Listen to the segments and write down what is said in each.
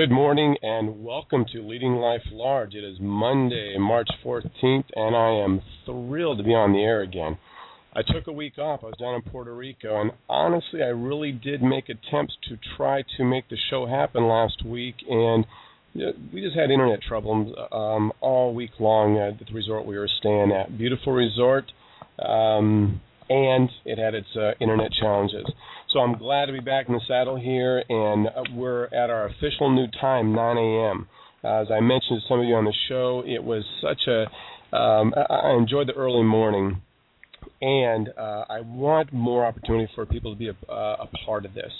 Good morning and welcome to Leading Life Large. It is Monday, March 14th, and I am thrilled to be on the air again. I took a week off. I was down in Puerto Rico, and honestly, I really did make attempts to try to make the show happen last week, and we just had internet troubles um, all week long at the resort we were staying at. Beautiful resort, um, and it had its uh, internet challenges. So I'm glad to be back in the saddle here, and uh, we're at our official new time, 9 a.m. As I mentioned to some of you on the show, it was such a um, I enjoyed the early morning, and uh, I want more opportunity for people to be a, uh, a part of this.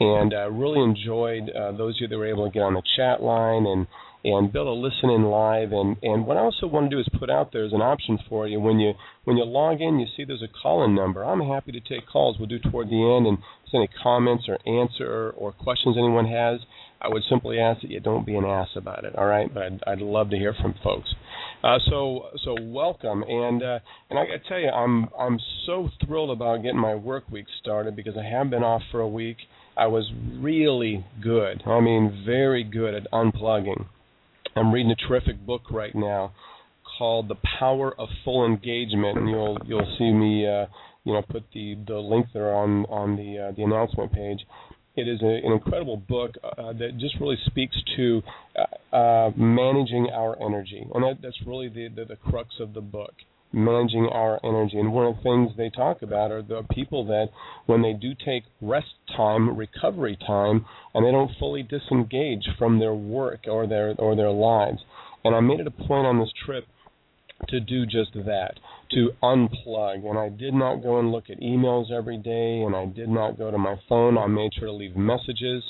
And uh, really enjoyed uh, those of you that were able to get on the chat line and and able to listen in live. And, and what I also want to do is put out there as an option for you when you when you log in, you see there's a call-in number. I'm happy to take calls. We'll do toward the end, and if any comments or answer or questions anyone has, I would simply ask that you don't be an ass about it. All right, but I'd, I'd love to hear from folks. Uh, so so welcome, and uh, and I got to tell you, I'm I'm so thrilled about getting my work week started because I have been off for a week. I was really good. I mean, very good at unplugging. I'm reading a terrific book right now called The Power of Full Engagement, and you'll you'll see me uh, you know put the the link there on on the uh, the announcement page. It is a, an incredible book uh, that just really speaks to uh, uh, managing our energy, and that, that's really the, the the crux of the book managing our energy. And one of the things they talk about are the people that, when they do take rest time, recovery time, and they don't fully disengage from their work or their or their lives. And I made it a point on this trip to do just that, to unplug. And I did not go and look at emails every day, and I did not go to my phone. I made sure to leave messages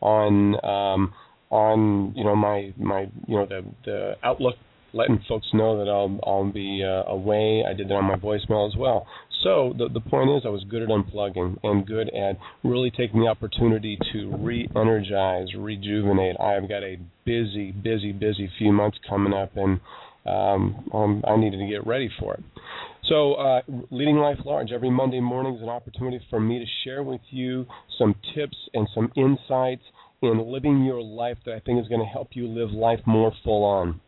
on um, on you know my my you know the the Outlook letting folks know that I'll I'll be uh, away. I did that on my voicemail as well. So the the point is, I was good at unplugging and good at really taking the opportunity to re-energize, rejuvenate. I've got a busy, busy, busy few months coming up, and um, um, I needed to get ready for it. So, uh, Leading Life Large, every Monday morning is an opportunity for me to share with you some tips and some insights in living your life that I think is going to help you live life more full on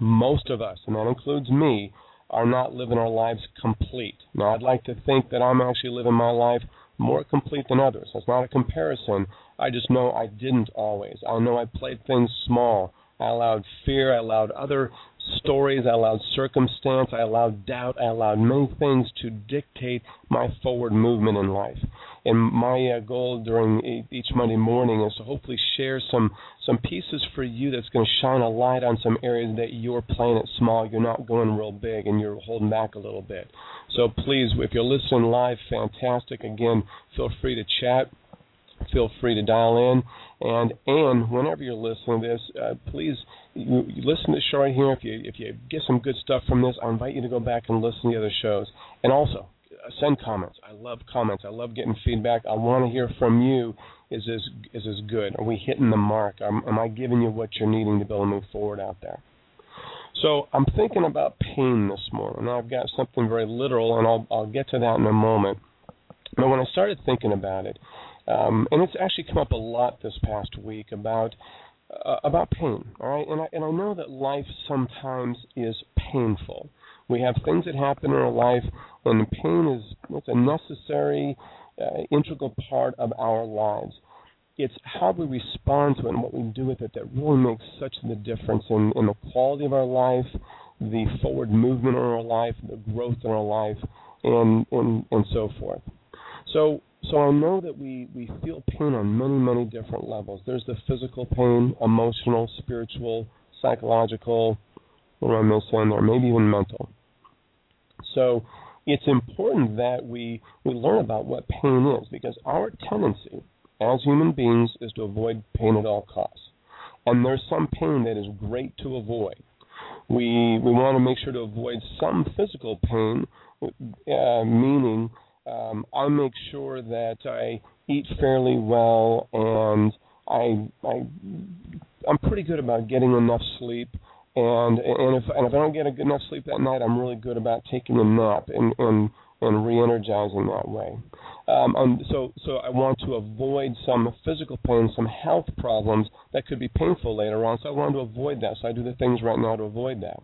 most of us, and that includes me, are not living our lives complete. Now, I'd like to think that I'm actually living my life more complete than others. That's not a comparison. I just know I didn't always. I know I played things small. I allowed fear. I allowed other stories. I allowed circumstance. I allowed doubt. I allowed many things to dictate my forward movement in life. And my uh, goal during each Monday morning is to hopefully share some some pieces for you that's going to shine a light on some areas that you're playing it small. You're not going real big, and you're holding back a little bit. So please, if you're listening live, fantastic. Again, feel free to chat. Feel free to dial in, and and whenever you're listening to this, uh, please you, you listen to the show right here. If you if you get some good stuff from this, I invite you to go back and listen to the other shows. And also, send comments. I love comments. I love getting feedback. I want to hear from you. Is this is this good? Are we hitting the mark? Am, am I giving you what you're needing to be able to move forward out there? So I'm thinking about pain this morning. Now I've got something very literal, and I'll I'll get to that in a moment. But when I started thinking about it, um, and it's actually come up a lot this past week about uh, about pain. All right, and I and I know that life sometimes is painful We have things that happen in our life, and pain is it's a necessary, uh, integral part of our lives. It's how we respond to it and what we do with it that really makes such the difference in, in the quality of our life, the forward movement in our life, the growth in our life, and and, and so forth. So so I know that we, we feel pain on many, many different levels. There's the physical pain, emotional, spiritual, psychological, what am I missing there? Maybe even mental. So it's important that we, we learn about what pain is because our tendency as human beings is to avoid pain at all costs. And there's some pain that is great to avoid. We, we want to make sure to avoid some physical pain, uh, meaning um, I make sure that I eat fairly well and I, I I'm pretty good about getting enough sleep and and if and if I don't get a good enough sleep that night, I'm really good about taking a nap and and and re-energizing that way. Um, and so so I want to avoid some physical pain, some health problems that could be painful later on. So I want to avoid that. So I do the things right now to avoid that.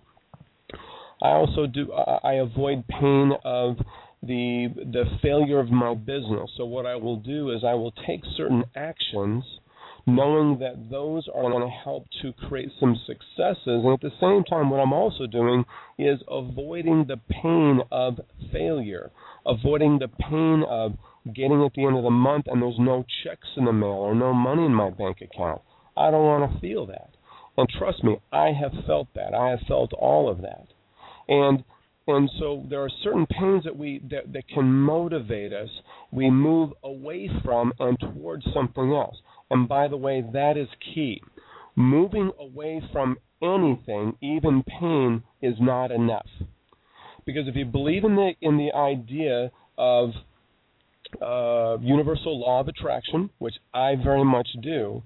I also do I avoid pain of the the failure of my business. So what I will do is I will take certain actions knowing that those are going to help to create some successes and at the same time what I'm also doing is avoiding the pain of failure, avoiding the pain of getting at the end of the month and there's no checks in the mail or no money in my bank account. I don't want to feel that. And trust me, I have felt that. I have felt all of that. And and so there are certain pains that we that, that can motivate us. We move away from and towards something else. And by the way, that is key. Moving away from anything, even pain, is not enough. Because if you believe in the in the idea of uh, universal law of attraction, which I very much do,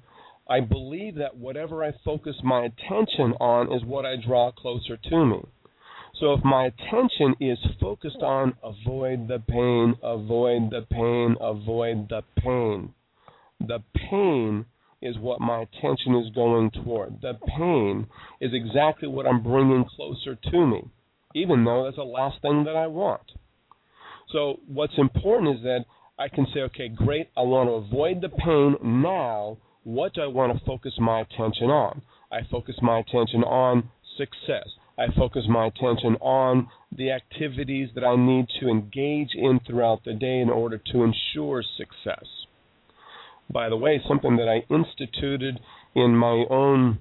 I believe that whatever I focus my attention on is what I draw closer to me. So if my attention is focused on avoid the pain, avoid the pain, avoid the pain, the pain is what my attention is going toward. The pain is exactly what I'm bringing closer to me, even though that's the last thing that I want. So what's important is that I can say, okay, great, I want to avoid the pain now. What do I want to focus my attention on? I focus my attention on success. I focus my attention on the activities that I need to engage in throughout the day in order to ensure success. By the way, something that I instituted in my own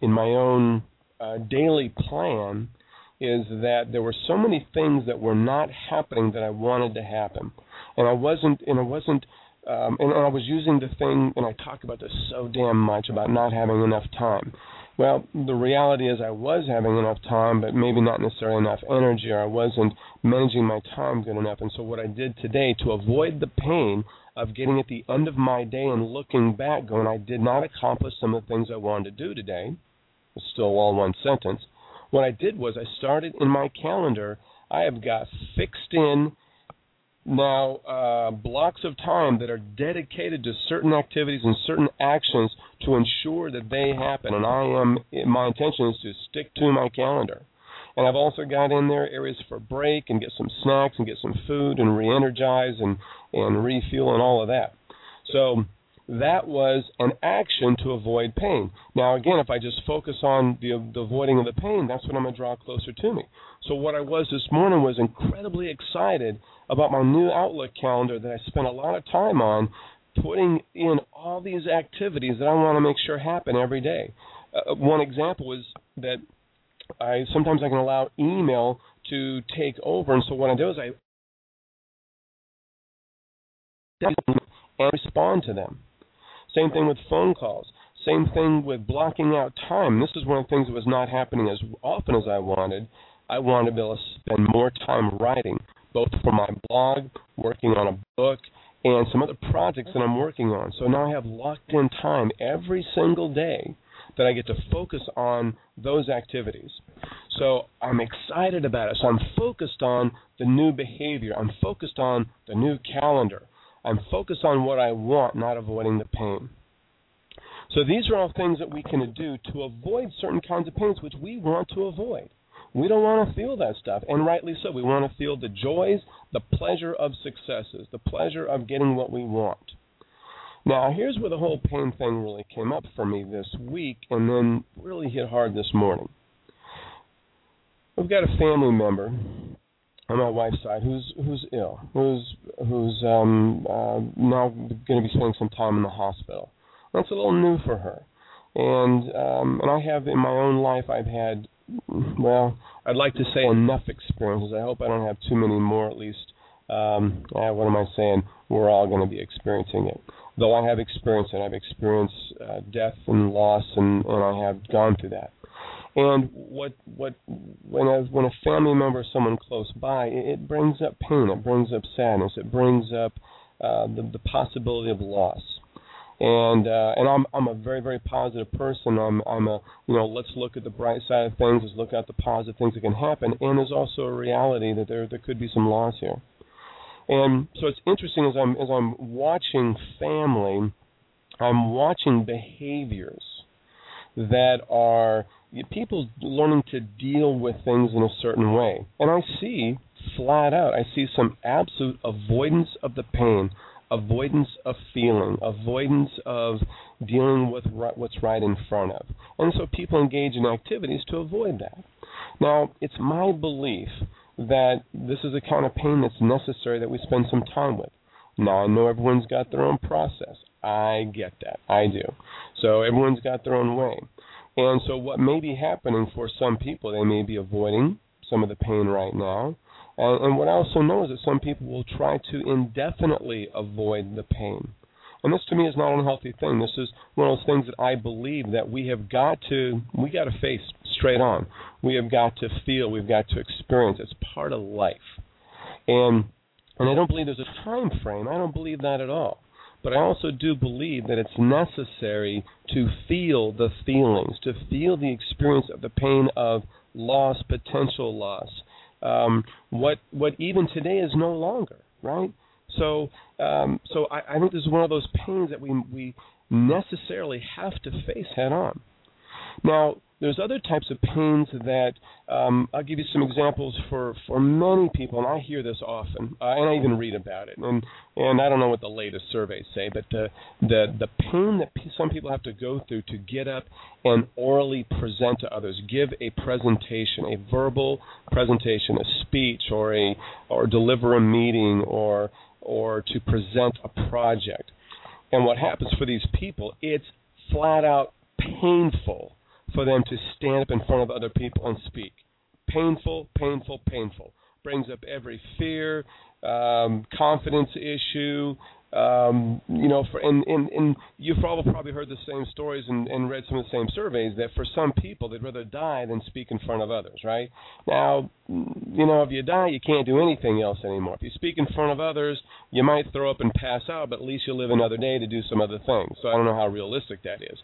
in my own uh, daily plan is that there were so many things that were not happening that I wanted to happen, and I wasn't and I wasn't um, and, and I was using the thing, and I talk about this so damn much about not having enough time. Well, the reality is I was having enough time, but maybe not necessarily enough energy, or I wasn't managing my time good enough. And so, what I did today to avoid the pain of getting at the end of my day and looking back, going, I did not accomplish some of the things I wanted to do today, it's still all one sentence. What I did was I started in my calendar, I have got fixed in now uh, blocks of time that are dedicated to certain activities and certain actions to ensure that they happen. And I am my intention is to stick to my calendar. And I've also got in there areas for break and get some snacks and get some food and re-energize and and refuel and all of that. So that was an action to avoid pain. Now, again, if I just focus on the, the avoiding of the pain, that's what I'm going to draw closer to me. So, what I was this morning was incredibly excited about my new Outlook calendar that I spent a lot of time on, putting in all these activities that I want to make sure happen every day. Uh, one example is that I sometimes I can allow email to take over, and so what I do is I and respond to them. Same thing with phone calls. Same thing with blocking out time. This is one of the things that was not happening as often as I wanted. I wanted to be able to spend more time writing, both for my blog, working on a book, and some other projects that I'm working on. So now I have locked in time every single day that I get to focus on those activities. So I'm excited about it. So I'm focused on the new behavior. I'm focused on the new calendar. I'm focused on what I want, not avoiding the pain. So these are all things that we can do to avoid certain kinds of pains which we want to avoid. We don't want to feel that stuff, and rightly so. We want to feel the joys, the pleasure of successes, the pleasure of getting what we want. Now, here's where the whole pain thing really came up for me this week and then really hit hard this morning. We've got a family member on my wife's side who's who's ill, who's who's um uh, now going to be spending some time in the hospital. That's a little new for her. And um and I have in my own life I've had well, I'd like to say enough experiences. I hope I don't have too many more at least. Um uh, what am I saying? We're all going to be experiencing it though I have experienced it. I've experienced uh, death and loss, and, and I have gone through that. And what what when a when a family member, someone close by, it, it brings up pain. It brings up sadness. It brings up uh, the the possibility of loss. And uh, and I'm I'm a very very positive person. I'm I'm a you know let's look at the bright side of things. Let's look at the positive things that can happen. And there's also a reality that there there could be some loss here. And so it's interesting as I'm as I'm watching family, I'm watching behaviors that are people learning to deal with things in a certain way. And I see flat out, I see some absolute avoidance of the pain, avoidance of feeling, avoidance of dealing with what's right in front of. And so people engage in activities to avoid that. Now, it's my belief that this is a kind of pain that's necessary that we spend some time with. Now, I know everyone's got their own process. I get that. I do. So everyone's got their own way. And so what may be happening for some people, they may be avoiding some of the pain right now. And, and what I also know is that some people will try to indefinitely avoid the pain. And this to me is not an unhealthy thing. This is one of those things that I believe that we have got to we got to face straight on. We have got to feel, we've got to experience. It's part of life. And and I don't believe there's a time frame. I don't believe that at all. But I also do believe that it's necessary to feel the feelings, to feel the experience of the pain of loss, potential loss. Um, what what even today is no longer, right? So, um, so I, I think this is one of those pains that we we necessarily have to face head on. Now, there's other types of pains that um, I'll give you some examples for for many people, and I hear this often, uh, and I even read about it. And and I don't know what the latest surveys say, but the the the pain that p- some people have to go through to get up and orally present to others, give a presentation, a verbal presentation, a speech, or a or deliver a meeting, or or to present a project. And what happens for these people, it's flat out painful for them to stand up in front of other people and speak. Painful, painful, painful. Brings up every fear, um, confidence issue, um, you know, for and, and and you've probably probably heard the same stories and, and read some of the same surveys that for some people they'd rather die than speak in front of others, right? Now, you know, if you die, you can't do anything else anymore. If you speak in front of others, you might throw up and pass out, but at least you'll live another day to do some other things. So I don't know how realistic that is,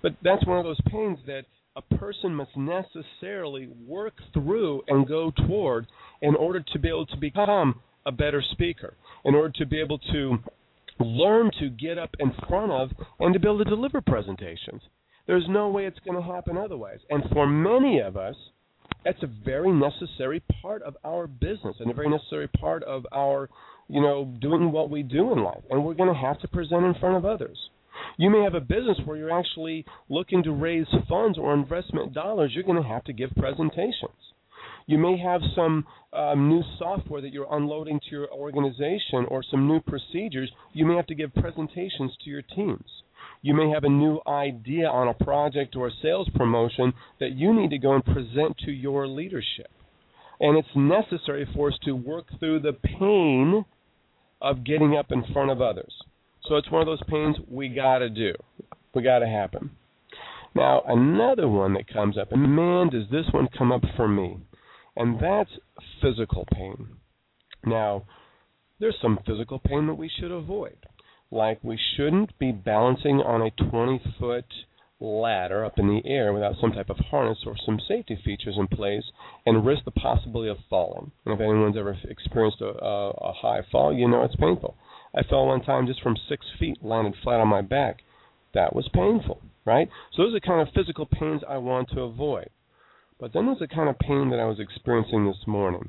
but that's one of those pains that a person must necessarily work through and go toward in order to be able to become a better speaker, in order to be able to learn to get up in front of and to be able to deliver presentations. There's no way it's going to happen otherwise. And for many of us, that's a very necessary part of our business and a very necessary part of our, you know, doing what we do in life. And we're going to have to present in front of others. You may have a business where you're actually looking to raise funds or investment dollars. You're going to have to give presentations. You may have some um, new software that you're unloading to your organization or some new procedures. You may have to give presentations to your teams. You may have a new idea on a project or a sales promotion that you need to go and present to your leadership. And it's necessary for us to work through the pain of getting up in front of others. So it's one of those pains we got to do. We got to happen. Now, another one that comes up, and man, does this one come up for me and that's physical pain. Now, there's some physical pain that we should avoid. Like we shouldn't be balancing on a 20 foot ladder up in the air without some type of harness or some safety features in place and risk the possibility of falling. And if anyone's ever experienced a, a, a high fall, you know it's painful. I fell one time just from six feet, landed flat on my back. That was painful, right? So those are kind of physical pains I want to avoid. But then there's the kind of pain that I was experiencing this morning.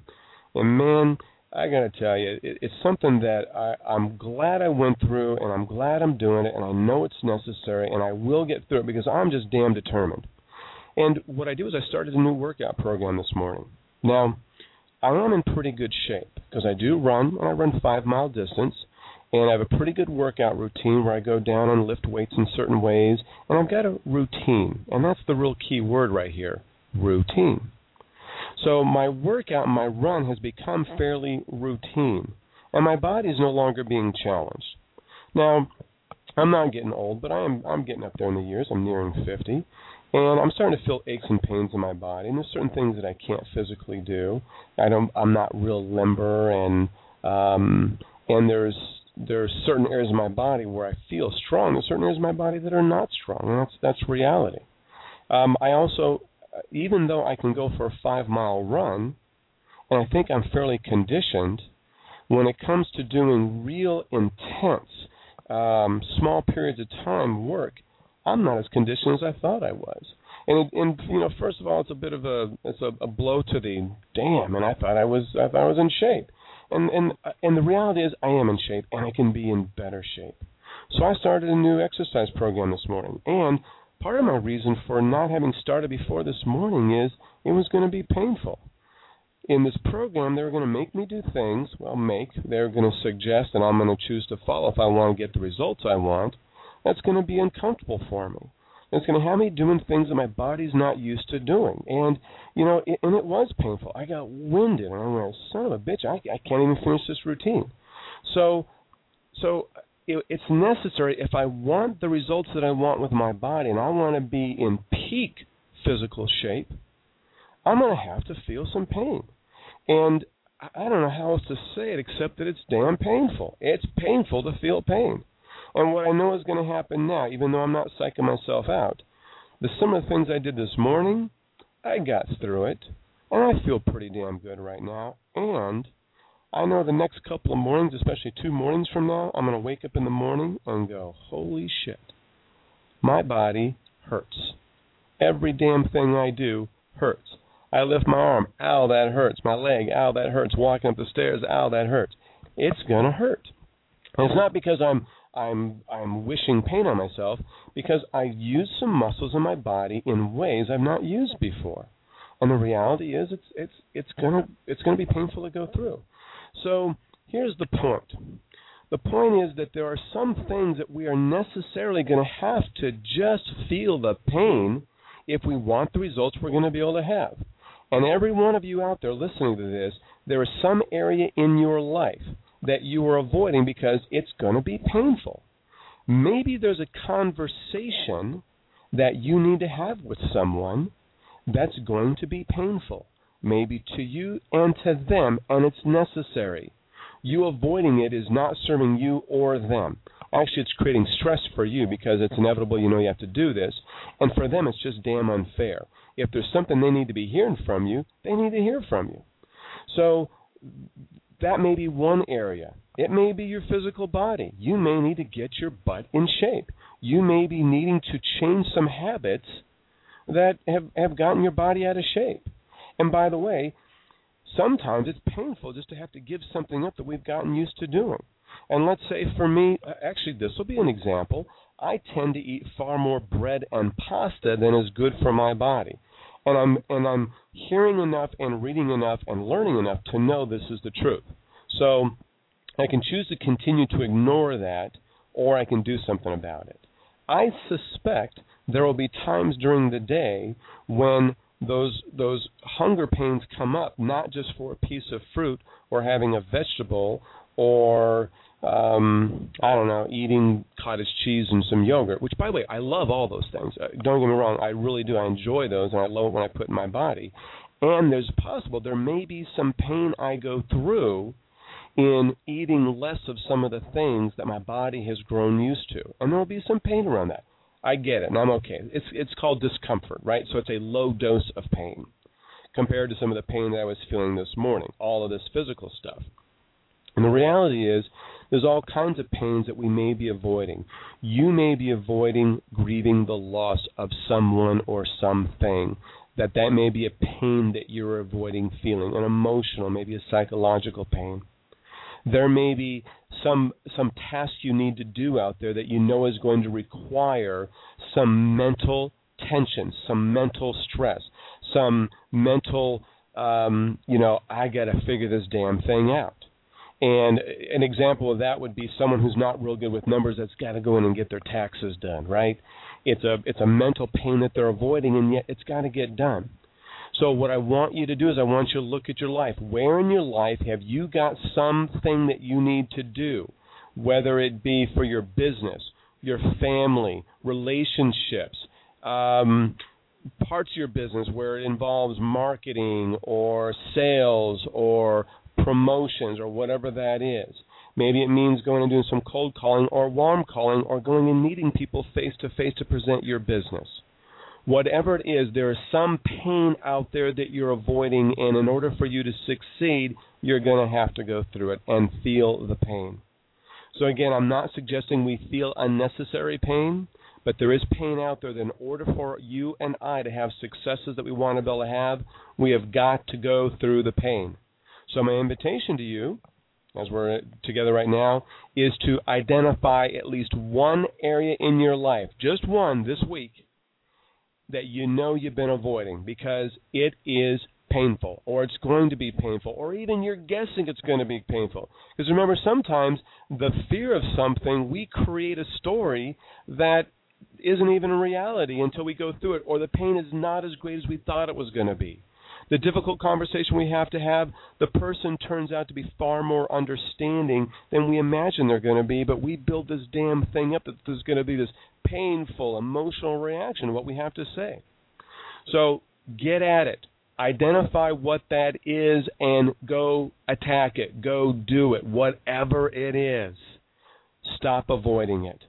And man, I got to tell you, it, it's something that I, I'm glad I went through, and I'm glad I'm doing it, and I know it's necessary, and I will get through it because I'm just damn determined. And what I do is I started a new workout program this morning. Now, I am in pretty good shape because I do run, and I run five mile distance, and I have a pretty good workout routine where I go down and lift weights in certain ways, and I've got a routine, and that's the real key word right here routine. So my workout and my run has become fairly routine, and my body is no longer being challenged. Now, I'm not getting old, but I am I'm getting up there in the years. I'm nearing 50, and I'm starting to feel aches and pains in my body. And there's certain things that I can't physically do. I don't I'm not real limber, and um, and there's there's certain areas of my body where I feel strong. There's certain areas of my body that are not strong, and that's that's reality. Um, I also even though I can go for a five mile run, and I think I'm fairly conditioned, when it comes to doing real intense, um, small periods of time work, I'm not as conditioned as I thought I was. And, and you know, first of all, it's a bit of a it's a, a blow to the damn. And I thought I was I thought I was in shape, and and and the reality is I am in shape, and I can be in better shape. So I started a new exercise program this morning, and part of my reason for not having started before this morning is it was going to be painful. In this program, they were going to make me do things, well, make, they're going to suggest, and I'm going to choose to follow if I want to get the results I want. That's going to be uncomfortable for me. It's going to have me doing things that my body's not used to doing. And, you know, it, and it was painful. I got winded, and I went, son of a bitch, I, I can't even finish this routine. So, so it, it's necessary if I want the results that I want with my body and I want to be in peak physical shape, I'm going to have to feel some pain. And I don't know how else to say it except that it's damn painful. It's painful to feel pain. And what I know is going to happen now, even though I'm not psyching myself out, the similar things I did this morning, I got through it, and I feel pretty damn good right now. And I know the next couple of mornings, especially two mornings from now, I'm going to wake up in the morning and go, holy shit, my body hurts. Every damn thing I do hurts. I lift my arm, ow, that hurts. My leg, ow, that hurts. Walking up the stairs, ow, that hurts. It's gonna hurt. And it's not because I'm I'm I'm wishing pain on myself, because I used some muscles in my body in ways I've not used before. And the reality is it's it's it's gonna it's gonna be painful to go through. So here's the point. The point is that there are some things that we are necessarily going to have to just feel the pain if we want the results we're going to be able to have. And every one of you out there listening to this, there is some area in your life that you are avoiding because it's going to be painful. Maybe there's a conversation that you need to have with someone that's going to be painful maybe to you and to them, and it's necessary. You avoiding it is not serving you or them. Actually, it's creating stress for you because it's inevitable you know you have to do this. And for them, it's just damn unfair. If there's something they need to be hearing from you, they need to hear from you. So that may be one area. It may be your physical body. You may need to get your butt in shape. You may be needing to change some habits that have, have gotten your body out of shape. And by the way, sometimes it's painful just to have to give something up that we've gotten used to doing. And let's say for me, uh, actually, this will be an example. I tend to eat far more bread and pasta than is good for my body. And I'm and I'm hearing enough and reading enough and learning enough to know this is the truth. So I can choose to continue to ignore that or I can do something about it. I suspect there will be times during the day when those those hunger pains come up not just for a piece of fruit or having a vegetable or um I don't know, eating cottage cheese and some yogurt, which by the way, I love all those things. Uh, don't get me wrong, I really do. I enjoy those and I love it when I put in my body. And there's possible there may be some pain I go through in eating less of some of the things that my body has grown used to. And there will be some pain around that. I get it, and I'm okay. It's it's called discomfort, right? So it's a low dose of pain compared to some of the pain that I was feeling this morning, all of this physical stuff. And the reality is, there's all kinds of pains that we may be avoiding. You may be avoiding grieving the loss of someone or something that that may be a pain that you're avoiding feeling, an emotional, maybe a psychological pain. There may be some some task you need to do out there that you know is going to require some mental tension, some mental stress, some mental um, you know, I got to figure this damn thing out. And an example of that would be someone who's not real good with numbers that's got to go in and get their taxes done, right? It's a it's a mental pain that they're avoiding and yet it's got to get done. So what I want you to do is I want you to look at your life. Where in your life have you got something that you need to do? Whether it be for your business, your family, relationships, um, parts of your business where it involves marketing or sales or promotions or whatever that is. Maybe it means going and doing some cold calling or warm calling or going and meeting people face to face to present your business. Whatever it is, there is some pain out there that you're avoiding, and in order for you to succeed, you're going to have to go through it and feel the pain. So, again, I'm not suggesting we feel unnecessary pain. But there is pain out there that in order for you and I to have successes that we want to be able to have, we have got to go through the pain. So my invitation to you, as we're together right now, is to identify at least one area in your life, just one this week, that you know you've been avoiding because it is painful or it's going to be painful or even you're guessing it's going to be painful. Because remember, sometimes the fear of something, we create a story that isn't even a reality until we go through it, or the pain is not as great as we thought it was going to be. The difficult conversation we have to have, the person turns out to be far more understanding than we imagine they're going to be, but we build this damn thing up that there's going to be this painful, emotional reaction to what we have to say. So get at it. Identify what that is and go attack it. Go do it, whatever it is. Stop avoiding it.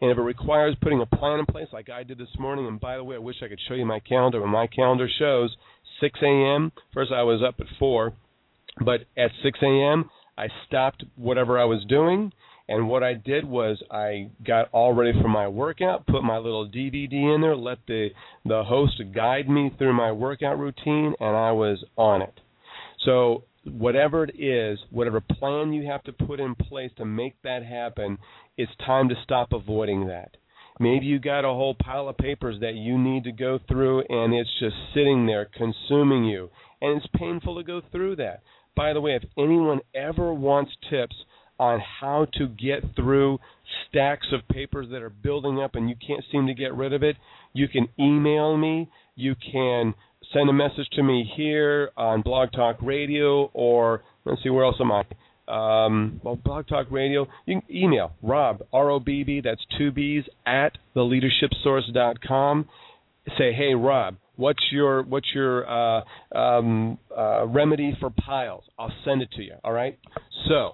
And if it requires putting a plan in place, like I did this morning, and by the way, I wish I could show you my calendar, but my calendar shows 6 a.m. First, I was up at 4, but at 6 a.m., I stopped whatever I was doing, and what I did was I got all ready for my workout, put my little DVD in there, let the the host guide me through my workout routine, and I was on it. So whatever it is, whatever plan you have to put in place to make that happen, it's time to stop avoiding that. Maybe you got a whole pile of papers that you need to go through and it's just sitting there consuming you. And it's painful to go through that. By the way, if anyone ever wants tips on how to get through stacks of papers that are building up and you can't seem to get rid of it, you can email me. You can send a message to me here on Blog Talk Radio or let's see where else am I? Um, well, Blog Talk Radio. You can email Rob R O B B. That's two B's at theleadershipsource.com. Say, hey Rob, what's your what's your uh, um, uh, remedy for piles? I'll send it to you. All right. So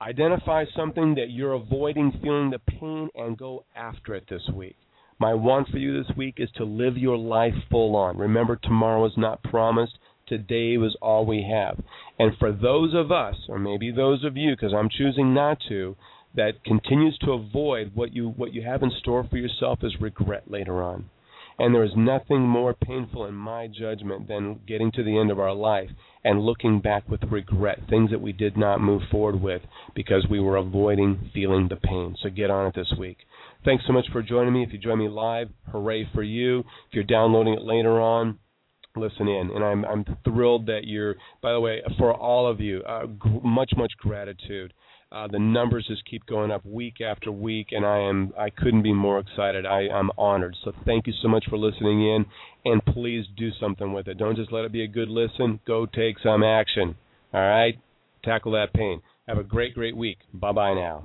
identify something that you're avoiding feeling the pain and go after it this week. My want for you this week is to live your life full on. Remember, tomorrow is not promised. Today was all we have. And for those of us, or maybe those of you, because I'm choosing not to, that continues to avoid what you what you have in store for yourself is regret later on. And there is nothing more painful in my judgment than getting to the end of our life and looking back with regret, things that we did not move forward with because we were avoiding feeling the pain. So get on it this week. Thanks so much for joining me. If you join me live, hooray for you. If you're downloading it later on, listen in. And I'm I'm thrilled that you're. By the way, for all of you, uh, g- much much gratitude. Uh, the numbers just keep going up week after week, and I am I couldn't be more excited. I I'm honored. So thank you so much for listening in, and please do something with it. Don't just let it be a good listen. Go take some action. All right, tackle that pain. Have a great great week. Bye bye now.